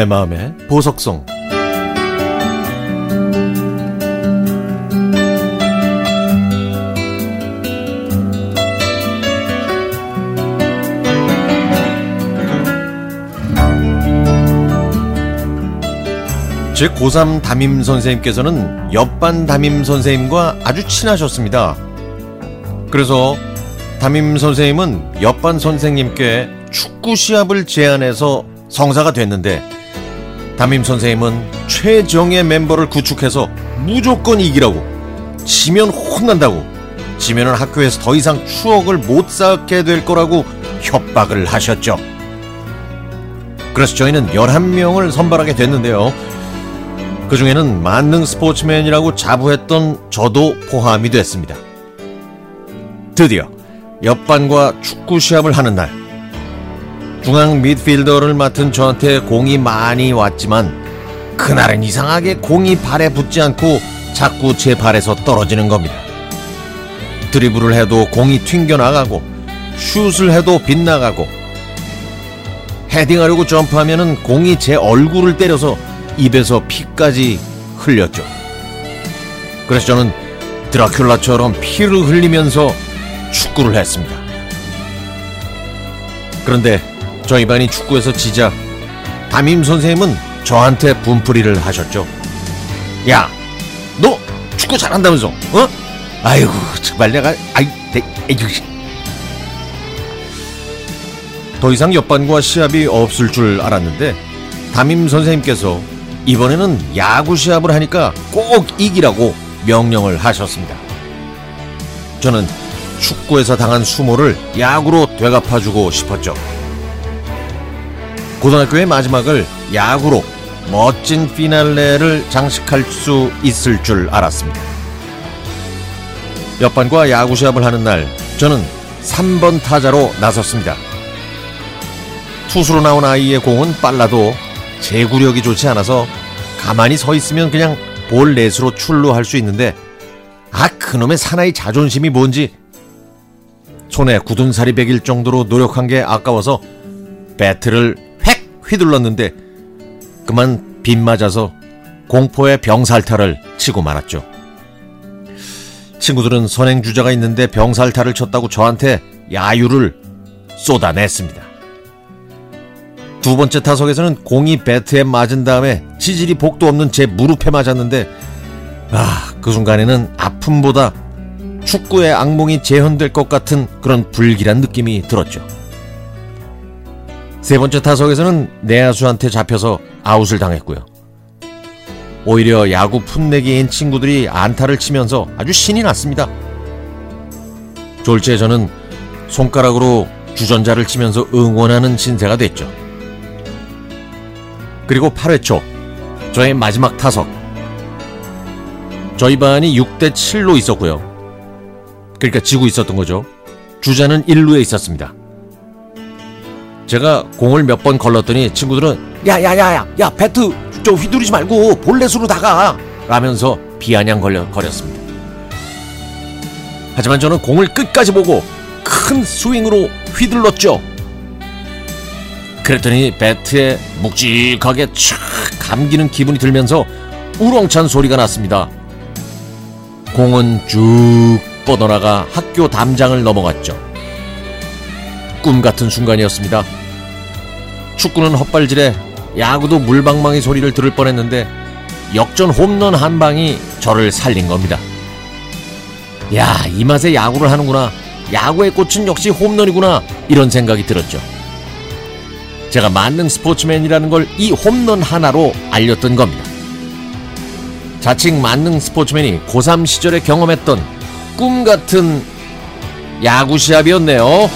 내 마음의 보석성 제 고3 담임 선생님께서는 옆반 담임 선생님과 아주 친하셨습니다. 그래서 담임 선생님은 옆반 선생님께 축구 시합을 제안해서 성사가 됐는데 담임 선생님은 최정예 멤버를 구축해서 무조건 이기라고 지면 혼난다고 지면은 학교에서 더 이상 추억을 못 쌓게 될 거라고 협박을 하셨죠. 그래서 저희는 11명을 선발하게 됐는데요. 그 중에는 만능 스포츠맨이라고 자부했던 저도 포함이 됐습니다. 드디어 옆반과 축구 시합을 하는 날 중앙 미드필더를 맡은 저한테 공이 많이 왔지만 그날은 이상하게 공이 발에 붙지 않고 자꾸 제 발에서 떨어지는 겁니다. 드리블을 해도 공이 튕겨나가고 슛을 해도 빗나가고 헤딩하려고 점프하면 공이 제 얼굴을 때려서 입에서 피까지 흘렸죠. 그래서 저는 드라큘라처럼 피를 흘리면서 축구를 했습니다. 그런데 저희 반이 축구에서 지자 담임 선생님은 저한테 분풀이를 하셨죠. 야, 너 축구 잘한다면서? 어? 아이고, 정말 내가 아이, 내, 에이구. 더 이상 옆반과 시합이 없을 줄 알았는데 담임 선생님께서 이번에는 야구 시합을 하니까 꼭 이기라고 명령을 하셨습니다. 저는 축구에서 당한 수모를 야구로 되갚아주고 싶었죠. 고등학교의 마지막을 야구로 멋진 피날레를 장식할 수 있을 줄 알았습니다. 옆반과 야구 시합을 하는 날 저는 3번 타자로 나섰습니다. 투수로 나온 아이의 공은 빨라도 제구력이 좋지 않아서 가만히 서 있으면 그냥 볼 넷으로 출루할 수 있는데 아 그놈의 사나이 자존심이 뭔지 손에 굳은 살이 배길 정도로 노력한 게 아까워서 배트를 획 휘둘렀는데 그만 빗 맞아서 공포의 병살타를 치고 말았죠. 친구들은 선행주자가 있는데 병살타를 쳤다고 저한테 야유를 쏟아냈습니다. 두 번째 타석에서는 공이 배트에 맞은 다음에 치질이 복도 없는 제 무릎에 맞았는데 아, 그 순간에는 아픔보다 축구의 악몽이 재현될 것 같은 그런 불길한 느낌이 들었죠. 세 번째 타석에서는 내야수한테 잡혀서 아웃을 당했고요. 오히려 야구 풋내기인 친구들이 안타를 치면서 아주 신이 났습니다. 졸지에 저는 손가락으로 주전자를 치면서 응원하는 신세가 됐죠. 그리고 8회 초 저의 마지막 타석 저희 반이 6대 7로 있었고요. 그러니까 지고 있었던 거죠. 주자는 1루에 있었습니다. 제가 공을 몇 번 걸렀더니 친구들은 야야야야 야 배트 저 휘두르지 말고 볼넷으로 다가 라면서 비아냥 걸려 거렸습니다. 하지만 저는 공을 끝까지 보고 큰 스윙으로 휘둘렀죠. 그랬더니 배트에 묵직하게 촥 감기는 기분이 들면서 우렁찬 소리가 났습니다. 공은 쭉 뻗어나가 학교 담장을 넘어갔죠. 꿈 같은 순간이었습니다. 축구는 헛발질에 야구도 물방망이 소리를 들을 뻔했는데 역전 홈런 한 방이 저를 살린 겁니다. 야, 이 맛에 야구를 하는구나. 야구의 꽃은 역시 홈런이구나. 이런 생각이 들었죠. 제가 만능 스포츠맨이라는 걸 이 홈런 하나로 알렸던 겁니다. 자칭 만능 스포츠맨이 고3 시절에 경험했던 꿈 같은 야구 시합이었네요.